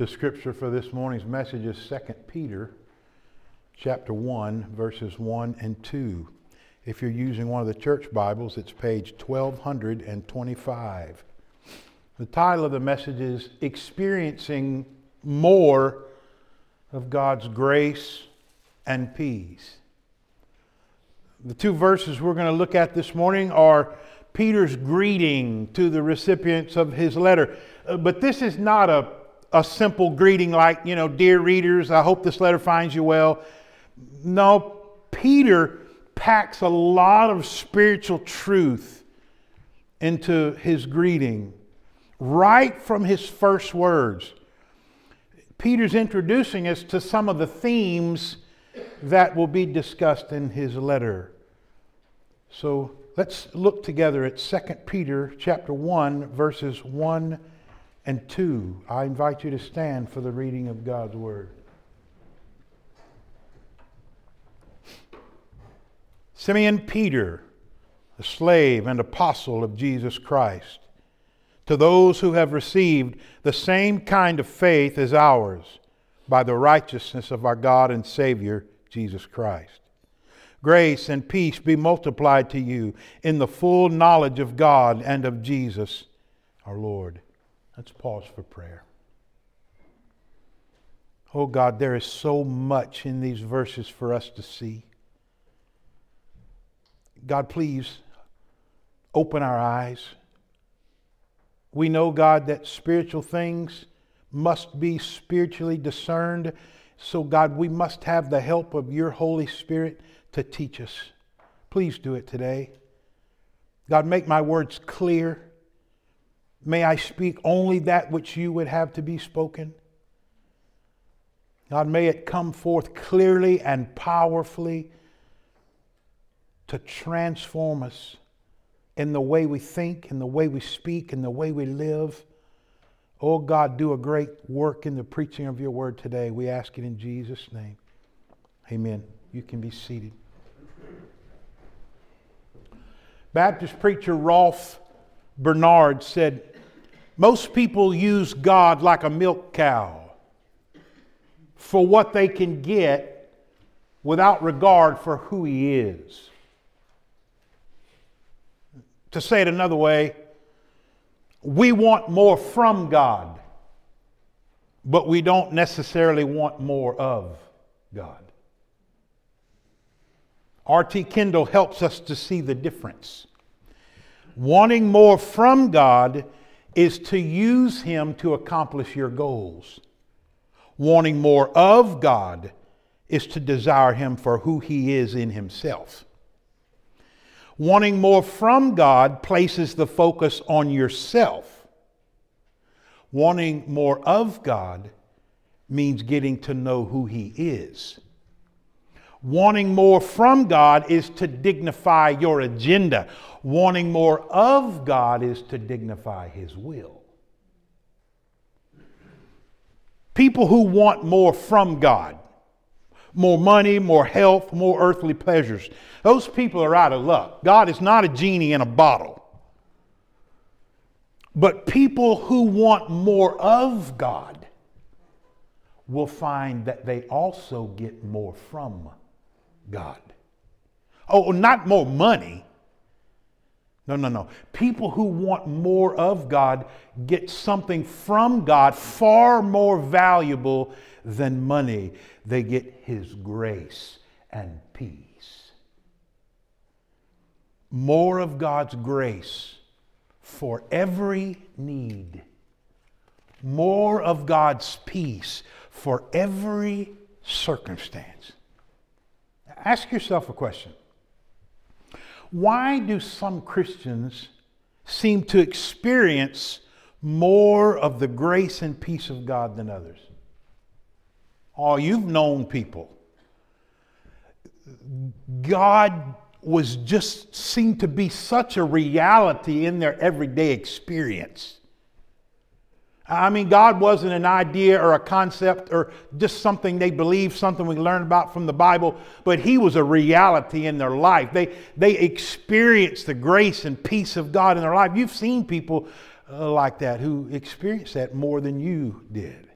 The scripture for this morning's message is 2 Peter chapter 1 verses 1 and 2. If you're using one of the church Bibles, it's page 1225. The title of the message is Experiencing More of God's Grace and Peace. The two verses we're going to look at this morning are Peter's greeting to the recipients of his letter. Uh, but this is not a a simple greeting like, you know, dear readers, I hope this letter finds you well. No, Peter packs a lot of spiritual truth into his greeting right from his first words. Peter's introducing us to some of the themes that will be discussed in his letter. So let's look together at 2 Peter chapter 1 verses 1 and 2. I invite you to stand for the reading of God's Word. Simeon Peter, a slave and apostle of Jesus Christ, to those who have received the same kind of faith as ours by the righteousness of our God and Savior, Jesus Christ. Grace and peace be multiplied to you in the full knowledge of God and of Jesus our Lord. Let's pause for prayer. Oh God, there is so much in these verses for us to see. God, please open our eyes. We know, God, that spiritual things must be spiritually discerned. So, God, we must have the help of your Holy Spirit to teach us. Please do it today. God, make my words clear. May I speak only that which you would have to be spoken. God, may it come forth clearly and powerfully to transform us in the way we think, in the way we speak, in the way we live. Oh God, do a great work in the preaching of your word today. We ask it in Jesus' name. Amen. You can be seated. Baptist preacher Rolfe Barnard said, most people use God like a milk cow for what they can get without regard for who He is. To say it another way, we want more from God, but we don't necessarily want more of God. R.T. Kendall helps us to see the difference. Wanting more from God is to use Him to accomplish your goals. Wanting more of God is to desire Him for who He is in Himself. Wanting more from God places the focus on yourself. Wanting more of God means getting to know who He is. Wanting more from God is to dignify your agenda. Wanting more of God is to dignify His will. People who want more from God, more money, more health, more earthly pleasures, those people are out of luck. God is not a genie in a bottle. But people who want more of God will find that they also get more from God. Oh, not more money. No, no, no. People who want more of God get something from God far more valuable than money. They get His grace and peace. More of God's grace for every need. More of God's peace for every circumstance. Ask yourself a question Why do some Christians seem to experience more of the grace and peace of God than others? Oh, you've known people. God was just seemed to be such a reality in their everyday experience. I mean, God wasn't an idea or a concept or just something they believed, something we learned about from the Bible, but He was a reality in their life. They, they experienced the grace and peace of God in their life. You've seen people uh, like that who experienced that more than you did.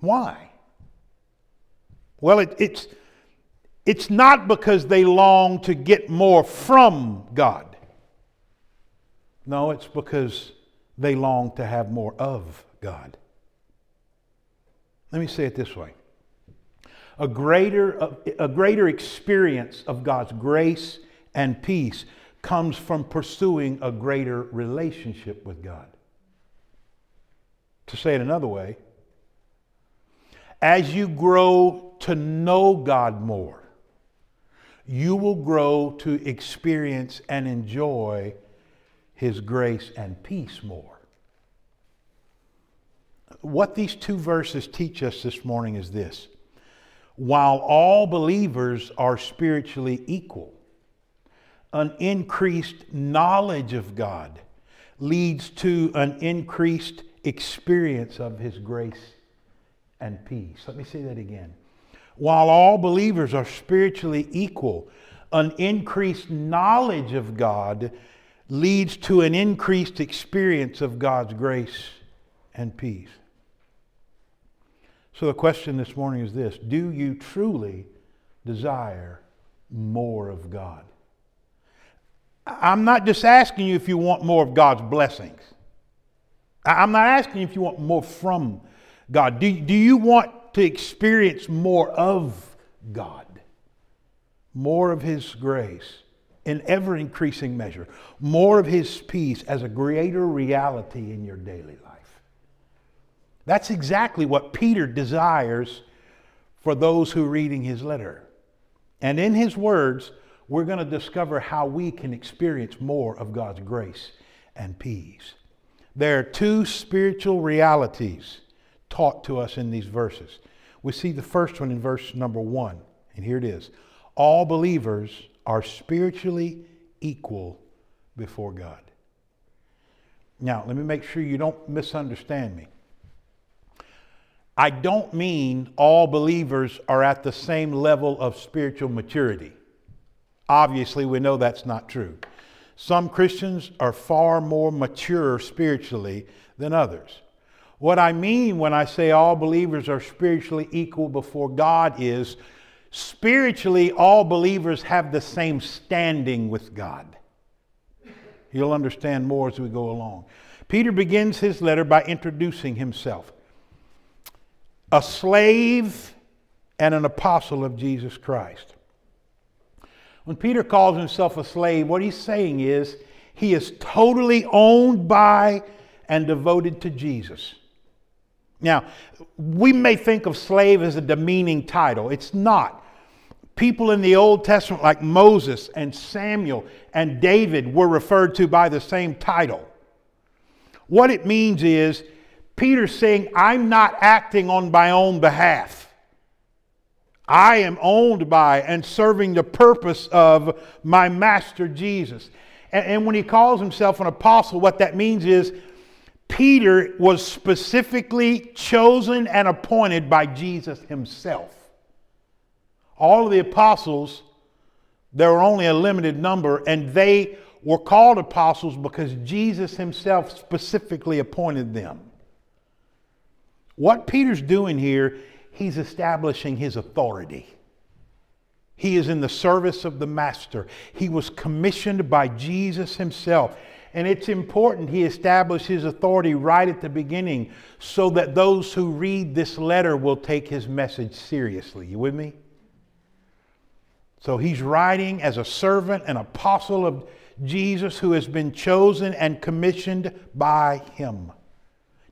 Why? Well, it, it's, it's not because they long to get more from God. No, it's because they long to have more of God. Let me say it this way a greater, a greater experience of God's grace and peace comes from pursuing a greater relationship with God. To say it another way, as you grow to know God more, you will grow to experience and enjoy His grace and peace more. What these two verses teach us this morning is this while all believers are spiritually equal, an increased knowledge of God leads to an increased experience of His grace and peace. Let me say that again. While all believers are spiritually equal, an increased knowledge of God leads to an increased experience of God's grace and peace. So the question this morning is this Do you truly desire more of God? I'm not just asking you if you want more of God's blessings. I'm not asking you if you want more from God. Do, do you want to experience more of God? More of His grace in ever increasing measure, more of His peace as a greater reality in your daily life. That's exactly what Peter desires for those who are reading his letter. And in his words, we're going to discover how we can experience more of God's grace and peace. There are two spiritual realities taught to us in these verses. We see the first one in verse number one, and here it is All believers are spiritually equal before God. Now, let me make sure you don't misunderstand me. I don't mean all believers are at the same level of spiritual maturity. Obviously, we know that's not true. Some Christians are far more mature spiritually than others. What I mean when I say all believers are spiritually equal before God is spiritually, all believers have the same standing with God. You'll understand more as we go along. Peter begins his letter by introducing himself a slave and an apostle of Jesus Christ. When Peter calls himself a slave, what he's saying is he is totally owned by and devoted to Jesus. Now, we may think of slave as a demeaning title. It's not. People in the Old Testament, like Moses and Samuel and David, were referred to by the same title. What it means is Peter's saying, I'm not acting on my own behalf. I am owned by and serving the purpose of my master Jesus. And, and when he calls himself an apostle, what that means is Peter was specifically chosen and appointed by Jesus himself. All of the apostles, there were only a limited number, and they were called apostles because Jesus himself specifically appointed them. What Peter's doing here, he's establishing his authority. He is in the service of the Master. He was commissioned by Jesus himself. And it's important he establish his authority right at the beginning so that those who read this letter will take his message seriously. You with me? So he's writing as a servant, an apostle of Jesus who has been chosen and commissioned by him.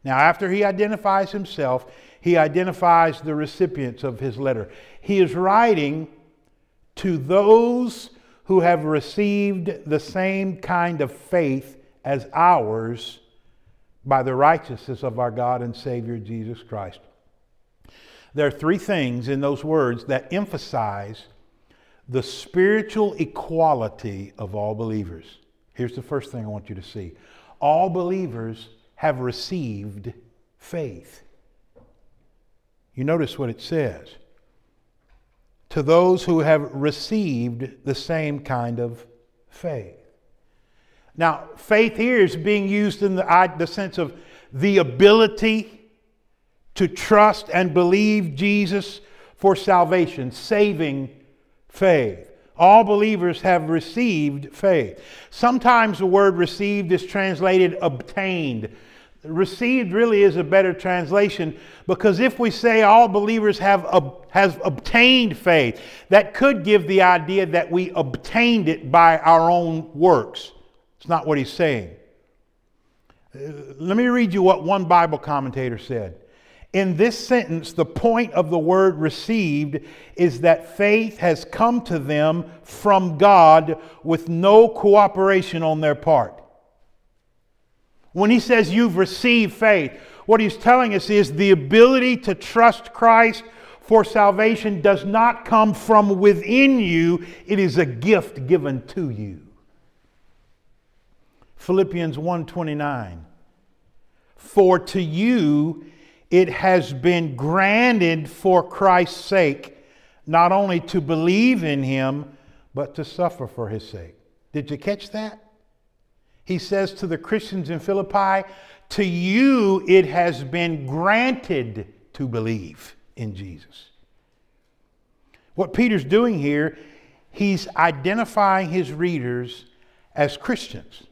Now, after he identifies himself, he identifies the recipients of his letter. He is writing to those who have received the same kind of faith as ours by the righteousness of our God and Savior Jesus Christ. There are three things in those words that emphasize the spiritual equality of all believers. Here's the first thing I want you to see all believers have received faith. You notice what it says to those who have received the same kind of faith. Now, faith here is being used in the, the sense of the ability to trust and believe Jesus for salvation, saving faith. All believers have received faith. Sometimes the word received is translated obtained. Received really is a better translation because if we say all believers have, ob- has obtained faith, that could give the idea that we obtained it by our own works. It's not what he's saying. Uh, let me read you what one Bible commentator said. In this sentence, the point of the word received is that faith has come to them from God with no cooperation on their part. When he says you've received faith, what he's telling us is the ability to trust Christ for salvation does not come from within you, it is a gift given to you. Philippians 1:29 For to you it has been granted for Christ's sake not only to believe in him but to suffer for his sake. Did you catch that? He says to the Christians in Philippi, To you it has been granted to believe in Jesus. What Peter's doing here, he's identifying his readers as Christians.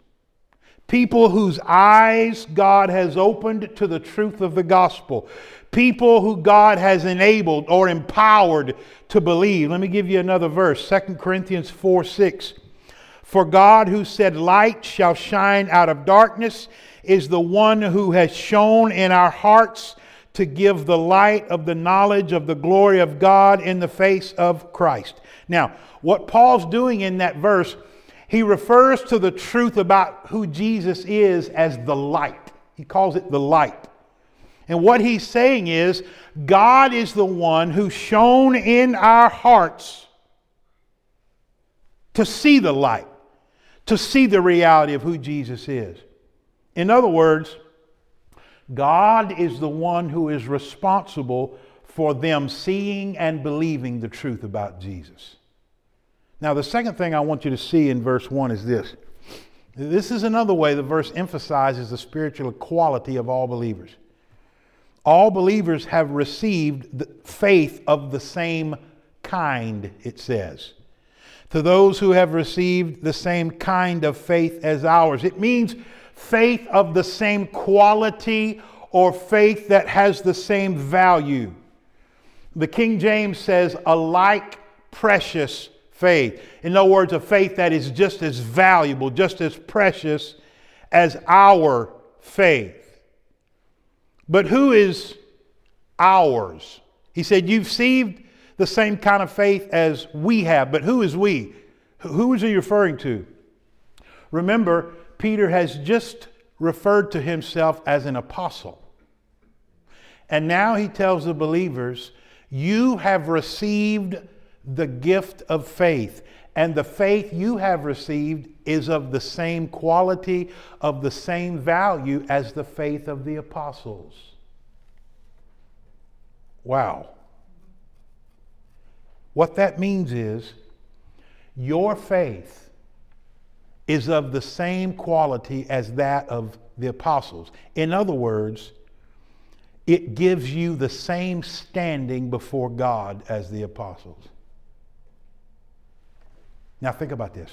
People whose eyes God has opened to the truth of the gospel. People who God has enabled or empowered to believe. Let me give you another verse 2 Corinthians 4 6. For God, who said, Light shall shine out of darkness, is the one who has shone in our hearts to give the light of the knowledge of the glory of God in the face of Christ. Now, what Paul's doing in that verse, he refers to the truth about who Jesus is as the light. He calls it the light. And what he's saying is, God is the one who shone in our hearts to see the light to see the reality of who Jesus is. In other words, God is the one who is responsible for them seeing and believing the truth about Jesus. Now, the second thing I want you to see in verse 1 is this. This is another way the verse emphasizes the spiritual equality of all believers. All believers have received faith of the same kind, it says to those who have received the same kind of faith as ours. It means faith of the same quality or faith that has the same value. The King James says, a like precious faith. In other words, a faith that is just as valuable, just as precious as our faith. But who is ours? He said, You've received the same kind of faith as we have. But who is we? Who is he referring to? Remember, Peter has just referred to himself as an apostle. And now he tells the believers, You have received the gift of faith. And the faith you have received is of the same quality, of the same value as the faith of the apostles. Wow. What that means is your faith is of the same quality as that of the apostles. In other words, it gives you the same standing before God as the apostles. Now, think about this.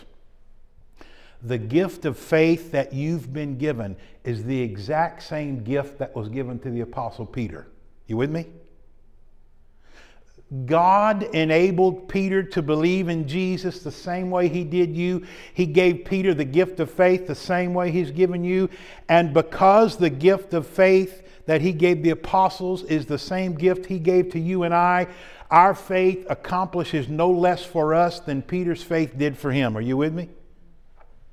The gift of faith that you've been given is the exact same gift that was given to the apostle Peter. You with me? God enabled Peter to believe in Jesus the same way he did you. He gave Peter the gift of faith the same way he's given you. And because the gift of faith that he gave the apostles is the same gift he gave to you and I, our faith accomplishes no less for us than Peter's faith did for him. Are you with me?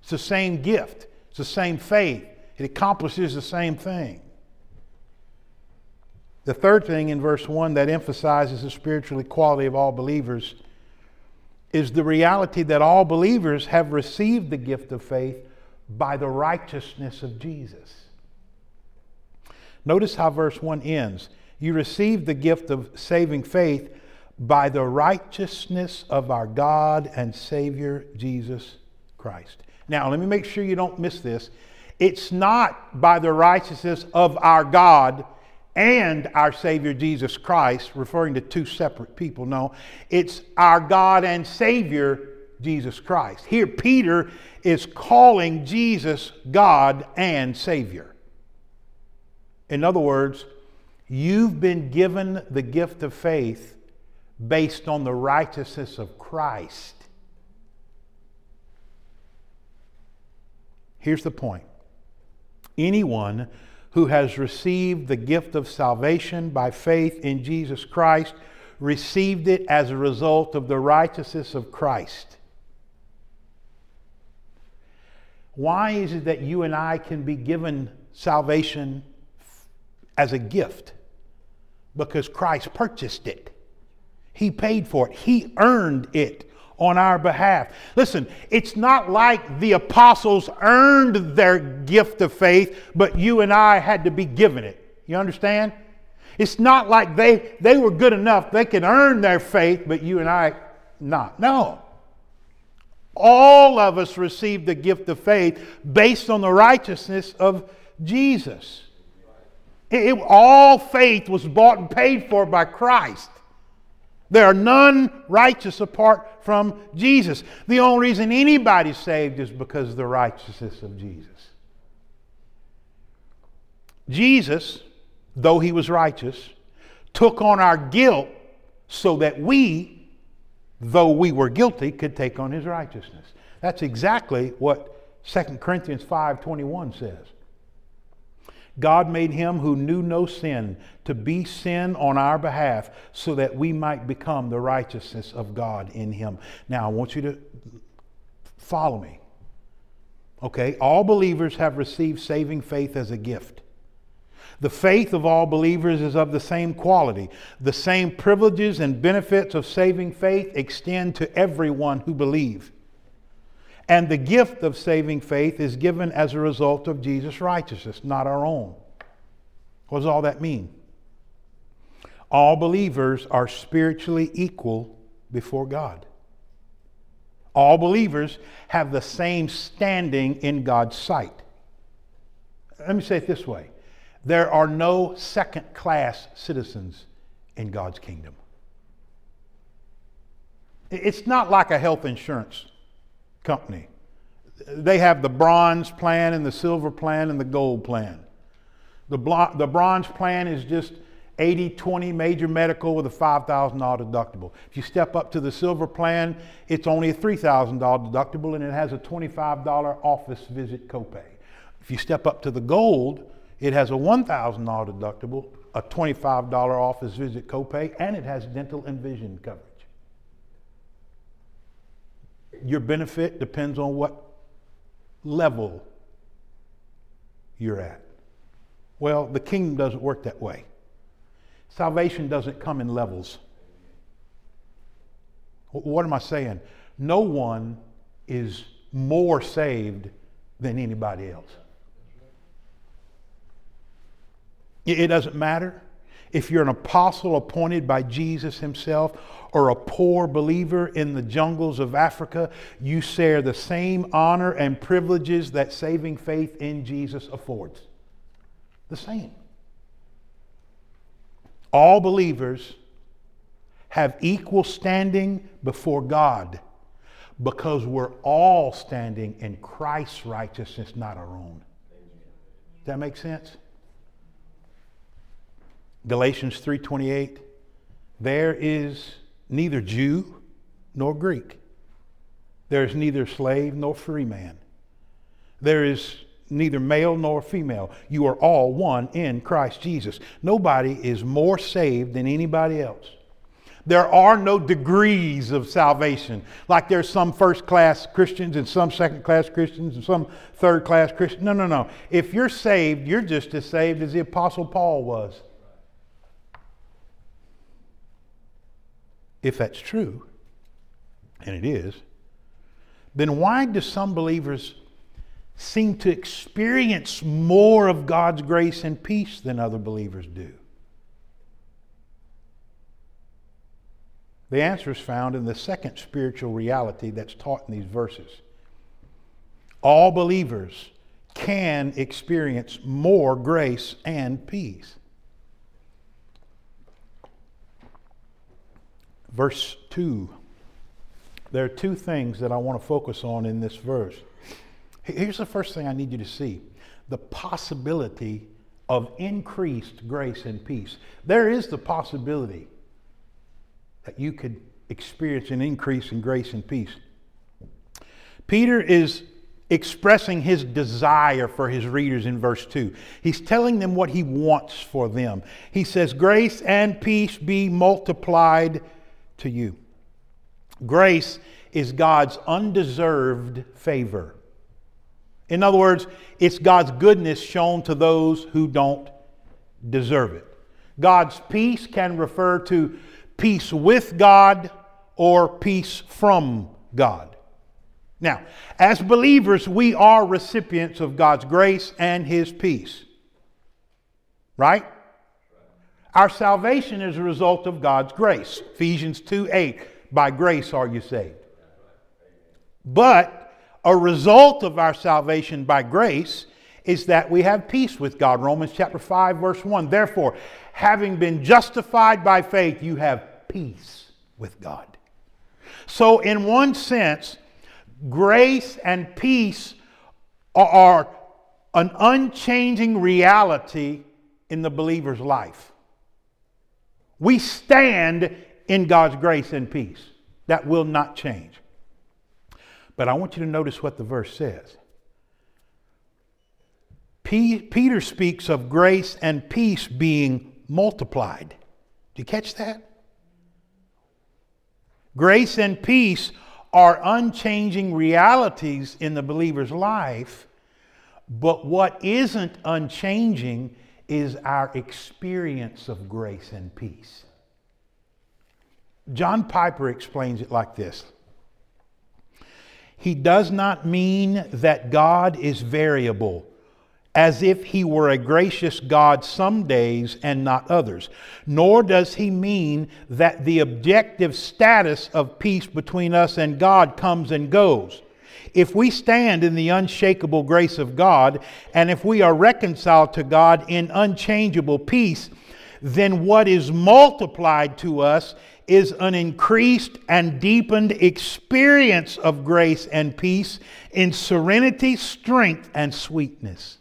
It's the same gift, it's the same faith. It accomplishes the same thing. The third thing in verse 1 that emphasizes the spiritual equality of all believers is the reality that all believers have received the gift of faith by the righteousness of Jesus. Notice how verse 1 ends. You received the gift of saving faith by the righteousness of our God and Savior Jesus Christ. Now, let me make sure you don't miss this. It's not by the righteousness of our God and our Savior Jesus Christ, referring to two separate people. No, it's our God and Savior Jesus Christ. Here, Peter is calling Jesus God and Savior. In other words, you've been given the gift of faith based on the righteousness of Christ. Here's the point anyone who has received the gift of salvation by faith in Jesus Christ received it as a result of the righteousness of Christ. Why is it that you and I can be given salvation as a gift? Because Christ purchased it. He paid for it. He earned it on our behalf. Listen, it's not like the apostles earned their gift of faith, but you and I had to be given it. You understand? It's not like they, they were good enough, they could earn their faith, but you and I not. No. All of us received the gift of faith based on the righteousness of Jesus. It, it, all faith was bought and paid for by Christ. There are none righteous apart from Jesus. The only reason anybody's saved is because of the righteousness of Jesus. Jesus, though he was righteous, took on our guilt so that we though we were guilty, could take on his righteousness. That's exactly what 2 Corinthians 5:21 says. God made him who knew no sin to be sin on our behalf so that we might become the righteousness of God in him. Now, I want you to follow me. Okay, all believers have received saving faith as a gift. The faith of all believers is of the same quality. The same privileges and benefits of saving faith extend to everyone who believes. And the gift of saving faith is given as a result of Jesus' righteousness, not our own. What does all that mean? All believers are spiritually equal before God. All believers have the same standing in God's sight. Let me say it this way there are no second class citizens in God's kingdom. It's not like a health insurance company. They have the bronze plan and the silver plan and the gold plan. The, the bronze plan is just 80 20 major medical with a $5,000 deductible. If you step up to the silver plan, it's only a $3,000 deductible and it has a $25 office visit copay. If you step up to the gold, it has a $1,000 deductible, a $25 office visit copay, and it has dental and vision coverage. Your benefit depends on what level you're at. Well, the kingdom doesn't work that way. Salvation doesn't come in levels. What am I saying? No one is more saved than anybody else. It doesn't matter if you're an apostle appointed by Jesus himself or a poor believer in the jungles of Africa, you share the same honor and privileges that saving faith in Jesus affords. The same. All believers have equal standing before God because we're all standing in Christ's righteousness, not our own. Does that make sense? Galatians 3:28 There is neither Jew nor Greek. There is neither slave nor free man. There is neither male nor female. You are all one in Christ Jesus. Nobody is more saved than anybody else. There are no degrees of salvation. Like there's some first class Christians and some second class Christians and some third class Christians. No, no, no. If you're saved, you're just as saved as the Apostle Paul was. If that's true, and it is, then why do some believers seem to experience more of God's grace and peace than other believers do? The answer is found in the second spiritual reality that's taught in these verses. All believers can experience more grace and peace. Verse 2. There are two things that I want to focus on in this verse. Here's the first thing I need you to see the possibility of increased grace and peace. There is the possibility that you could experience an increase in grace and peace. Peter is expressing his desire for his readers in verse 2. He's telling them what he wants for them. He says, Grace and peace be multiplied to you. Grace is God's undeserved favor. In other words, it's God's goodness shown to those who don't deserve it. God's peace can refer to peace with God or peace from God. Now, as believers, we are recipients of God's grace and His peace. Right? Our salvation is a result of God's grace. Ephesians 2 8, by grace are you saved. But a result of our salvation by grace is that we have peace with God. Romans chapter 5, verse 1. Therefore, having been justified by faith, you have peace with God. So, in one sense, grace and peace are an unchanging reality in the believer's life. We stand in God's grace and peace. That will not change. But I want you to notice what the verse says. Peter speaks of grace and peace being multiplied. Do you catch that? Grace and peace are unchanging realities in the believer's life, but what isn't unchanging is our experience of grace and peace. John Piper explains it like this He does not mean that God is variable as if he were a gracious God some days and not others. Nor does he mean that the objective status of peace between us and God comes and goes. If we stand in the unshakable grace of God, and if we are reconciled to God in unchangeable peace, then what is multiplied to us is an increased and deepened experience of grace and peace in serenity, strength, and sweetness.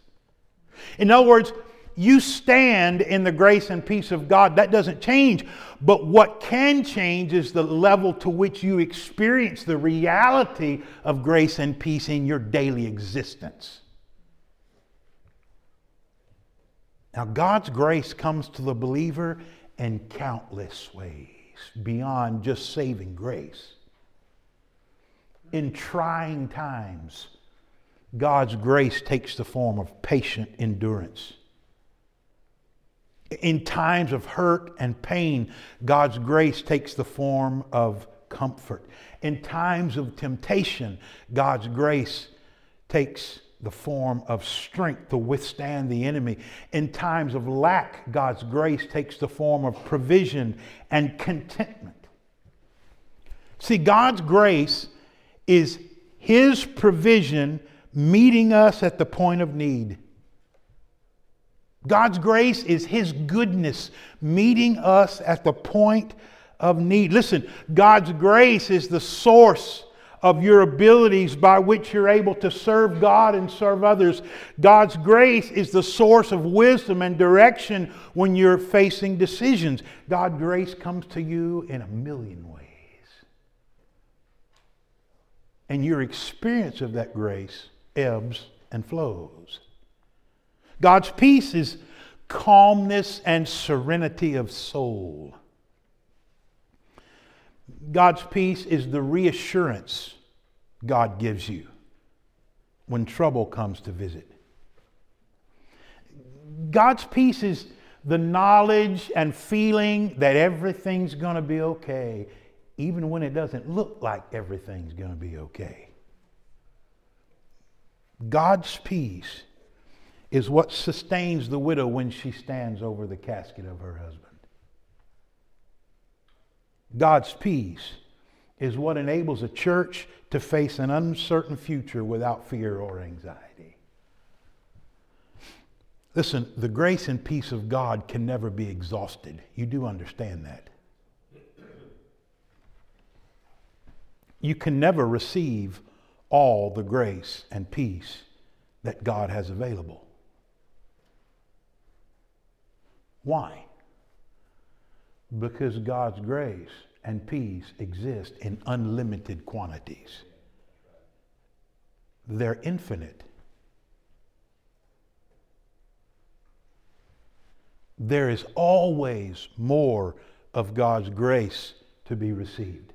In other words, you stand in the grace and peace of God. That doesn't change. But what can change is the level to which you experience the reality of grace and peace in your daily existence. Now, God's grace comes to the believer in countless ways beyond just saving grace. In trying times, God's grace takes the form of patient endurance. In times of hurt and pain, God's grace takes the form of comfort. In times of temptation, God's grace takes the form of strength to withstand the enemy. In times of lack, God's grace takes the form of provision and contentment. See, God's grace is His provision meeting us at the point of need. God's grace is His goodness meeting us at the point of need. Listen, God's grace is the source of your abilities by which you're able to serve God and serve others. God's grace is the source of wisdom and direction when you're facing decisions. God's grace comes to you in a million ways. And your experience of that grace ebbs and flows. God's peace is calmness and serenity of soul. God's peace is the reassurance God gives you when trouble comes to visit. God's peace is the knowledge and feeling that everything's going to be okay, even when it doesn't look like everything's going to be okay. God's peace is what sustains the widow when she stands over the casket of her husband. God's peace is what enables a church to face an uncertain future without fear or anxiety. Listen, the grace and peace of God can never be exhausted. You do understand that. you can never receive all the grace and peace that God has available. Why? Because God's grace and peace exist in unlimited quantities. They're infinite. There is always more of God's grace to be received.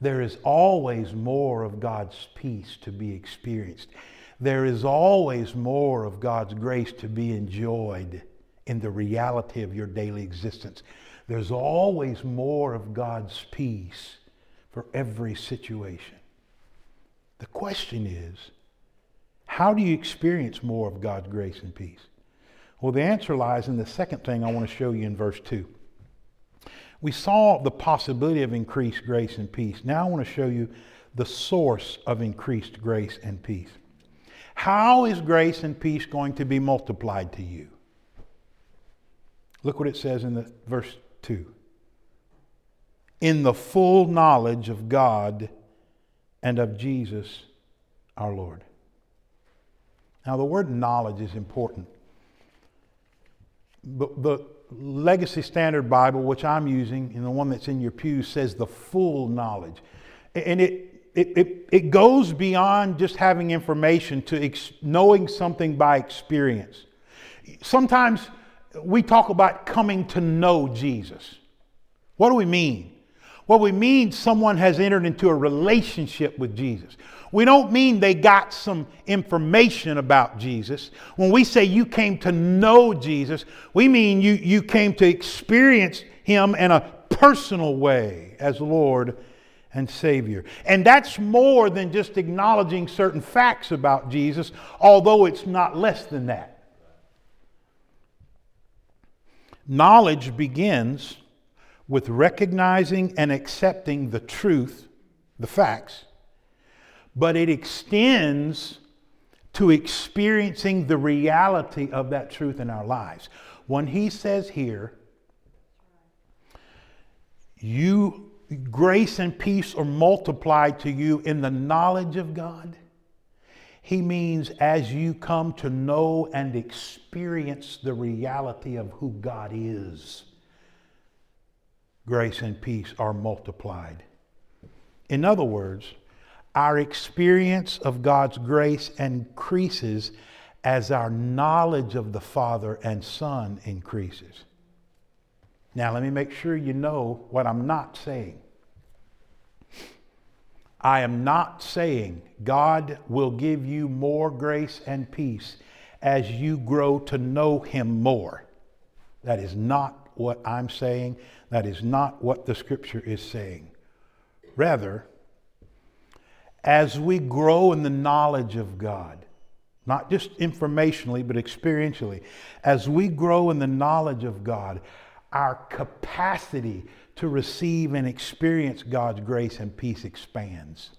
There is always more of God's peace to be experienced. There is always more of God's grace to be enjoyed in the reality of your daily existence. There's always more of God's peace for every situation. The question is, how do you experience more of God's grace and peace? Well, the answer lies in the second thing I want to show you in verse 2. We saw the possibility of increased grace and peace. Now I want to show you the source of increased grace and peace. How is grace and peace going to be multiplied to you? Look what it says in the verse 2. In the full knowledge of God and of Jesus our Lord. Now the word knowledge is important. But the Legacy Standard Bible, which I'm using, and the one that's in your pews, says the full knowledge. And it, it, it, it goes beyond just having information to ex- knowing something by experience. Sometimes we talk about coming to know Jesus. What do we mean? Well, we mean someone has entered into a relationship with Jesus. We don't mean they got some information about Jesus. When we say you came to know Jesus, we mean you, you came to experience Him in a personal way as Lord and Savior. And that's more than just acknowledging certain facts about Jesus, although it's not less than that. Knowledge begins with recognizing and accepting the truth, the facts but it extends to experiencing the reality of that truth in our lives. When he says here, you grace and peace are multiplied to you in the knowledge of God. He means as you come to know and experience the reality of who God is, grace and peace are multiplied. In other words, our experience of God's grace increases as our knowledge of the Father and Son increases. Now, let me make sure you know what I'm not saying. I am not saying God will give you more grace and peace as you grow to know Him more. That is not what I'm saying. That is not what the Scripture is saying. Rather, as we grow in the knowledge of God, not just informationally, but experientially, as we grow in the knowledge of God, our capacity to receive and experience God's grace and peace expands.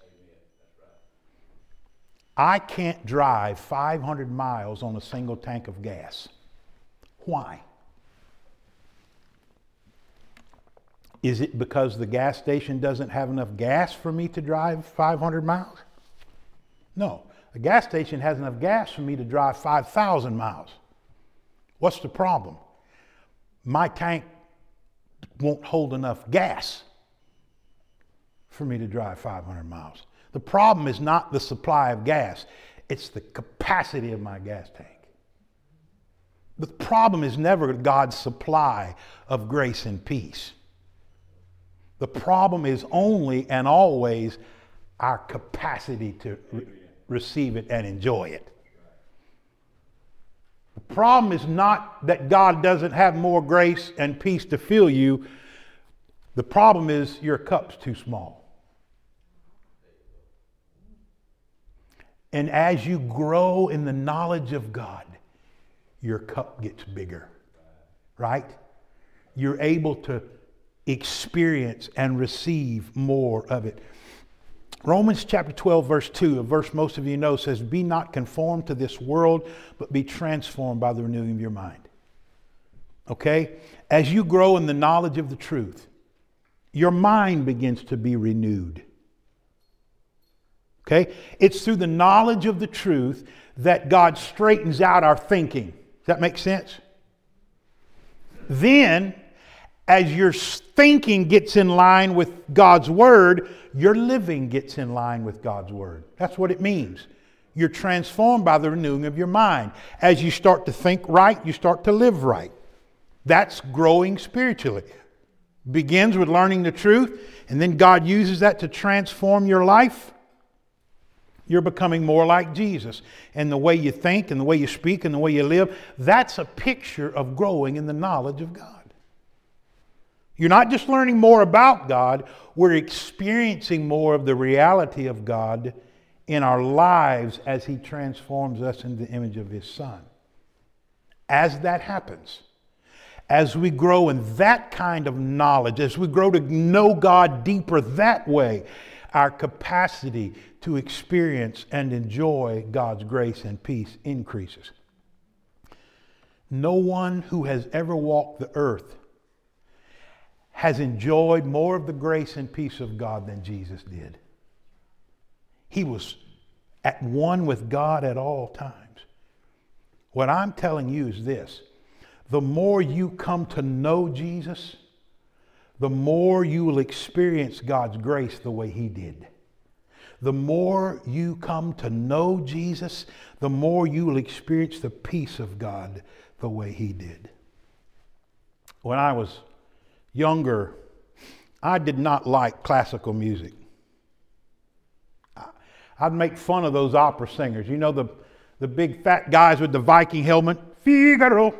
I can't drive 500 miles on a single tank of gas. Why? Is it because the gas station doesn't have enough gas for me to drive 500 miles? No. The gas station has enough gas for me to drive 5,000 miles. What's the problem? My tank won't hold enough gas for me to drive 500 miles. The problem is not the supply of gas, it's the capacity of my gas tank. The problem is never God's supply of grace and peace. The problem is only and always our capacity to re- receive it and enjoy it. Problem is not that God doesn't have more grace and peace to fill you. The problem is your cup's too small. And as you grow in the knowledge of God, your cup gets bigger, right? You're able to experience and receive more of it. Romans chapter 12, verse 2, a verse most of you know, says, Be not conformed to this world, but be transformed by the renewing of your mind. Okay? As you grow in the knowledge of the truth, your mind begins to be renewed. Okay? It's through the knowledge of the truth that God straightens out our thinking. Does that make sense? Then, as your thinking gets in line with God's Word, your living gets in line with God's Word. That's what it means. You're transformed by the renewing of your mind. As you start to think right, you start to live right. That's growing spiritually. Begins with learning the truth, and then God uses that to transform your life. You're becoming more like Jesus. And the way you think, and the way you speak, and the way you live, that's a picture of growing in the knowledge of God. You're not just learning more about God, we're experiencing more of the reality of God in our lives as He transforms us into the image of His Son. As that happens, as we grow in that kind of knowledge, as we grow to know God deeper that way, our capacity to experience and enjoy God's grace and peace increases. No one who has ever walked the earth has enjoyed more of the grace and peace of God than Jesus did. He was at one with God at all times. What I'm telling you is this the more you come to know Jesus, the more you will experience God's grace the way He did. The more you come to know Jesus, the more you will experience the peace of God the way He did. When I was younger, I did not like classical music. I'd make fun of those opera singers. You know, the, the big fat guys with the Viking helmet, Figaro.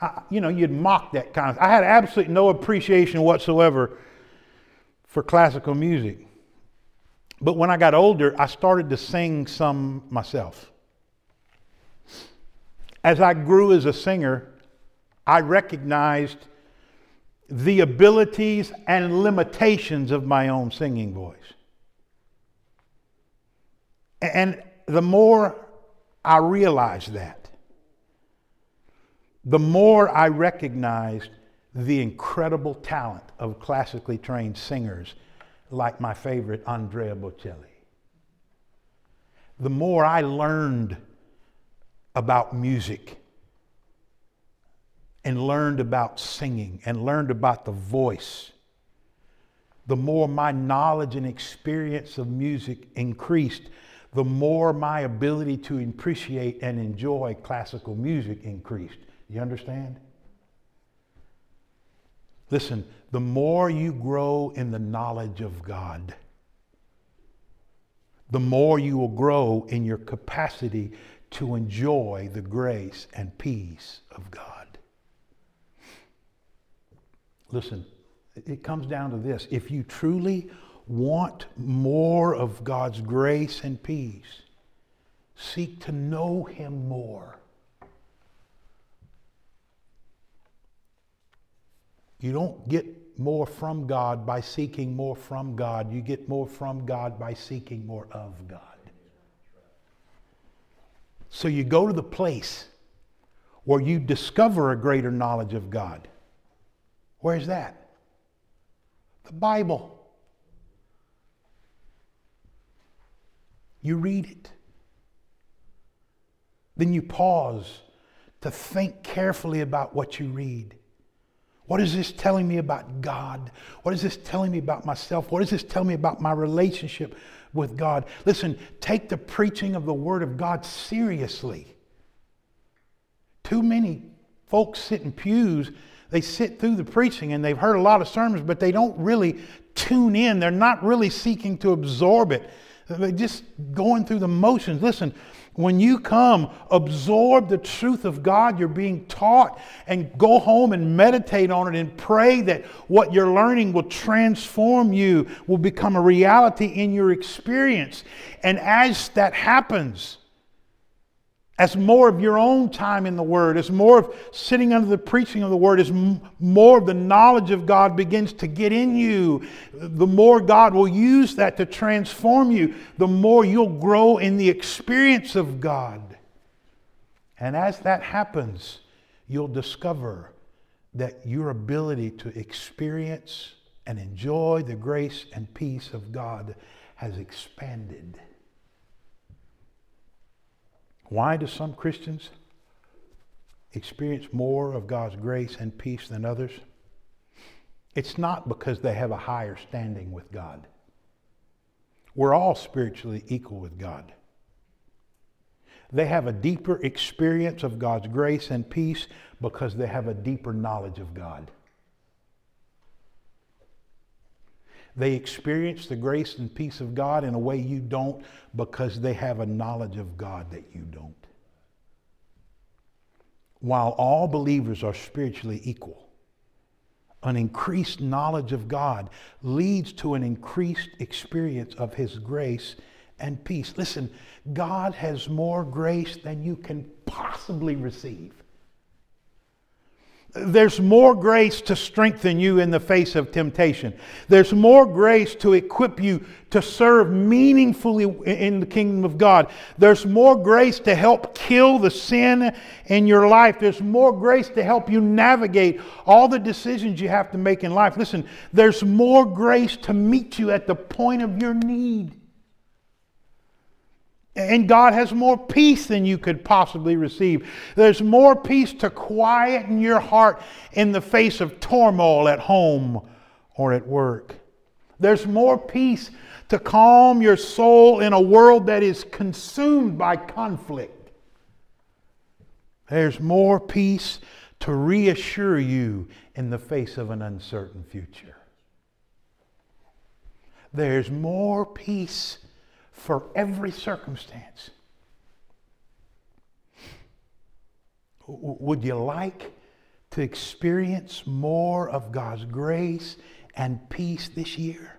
I, you know, you'd mock that kind of. I had absolutely no appreciation whatsoever for classical music. But when I got older, I started to sing some myself. As I grew as a singer, I recognized the abilities and limitations of my own singing voice. And the more I realized that, the more I recognized the incredible talent of classically trained singers like my favorite Andrea Bocelli. The more I learned about music and learned about singing and learned about the voice, the more my knowledge and experience of music increased, the more my ability to appreciate and enjoy classical music increased. You understand? Listen, the more you grow in the knowledge of God, the more you will grow in your capacity to enjoy the grace and peace of God. Listen, it comes down to this. If you truly want more of God's grace and peace, seek to know Him more. You don't get more from God by seeking more from God. You get more from God by seeking more of God. So you go to the place where you discover a greater knowledge of God. Where's that? The Bible. You read it. Then you pause to think carefully about what you read. What is this telling me about God? What is this telling me about myself? What is this telling me about my relationship with God? Listen, take the preaching of the Word of God seriously. Too many folks sit in pews, they sit through the preaching and they've heard a lot of sermons, but they don't really tune in. They're not really seeking to absorb it. They're just going through the motions. Listen, when you come, absorb the truth of God you're being taught and go home and meditate on it and pray that what you're learning will transform you, will become a reality in your experience. And as that happens, as more of your own time in the Word, as more of sitting under the preaching of the Word, as more of the knowledge of God begins to get in you, the more God will use that to transform you, the more you'll grow in the experience of God. And as that happens, you'll discover that your ability to experience and enjoy the grace and peace of God has expanded. Why do some Christians experience more of God's grace and peace than others? It's not because they have a higher standing with God. We're all spiritually equal with God. They have a deeper experience of God's grace and peace because they have a deeper knowledge of God. They experience the grace and peace of God in a way you don't because they have a knowledge of God that you don't. While all believers are spiritually equal, an increased knowledge of God leads to an increased experience of His grace and peace. Listen, God has more grace than you can possibly receive. There's more grace to strengthen you in the face of temptation. There's more grace to equip you to serve meaningfully in the kingdom of God. There's more grace to help kill the sin in your life. There's more grace to help you navigate all the decisions you have to make in life. Listen, there's more grace to meet you at the point of your need. And God has more peace than you could possibly receive. There's more peace to quieten your heart in the face of turmoil at home or at work. There's more peace to calm your soul in a world that is consumed by conflict. There's more peace to reassure you in the face of an uncertain future. There's more peace for every circumstance. Would you like to experience more of God's grace and peace this year?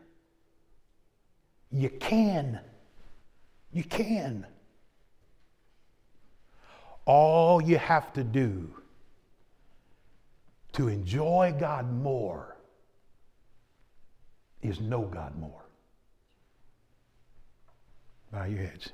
You can. You can. All you have to do to enjoy God more is know God more. Bow your heads.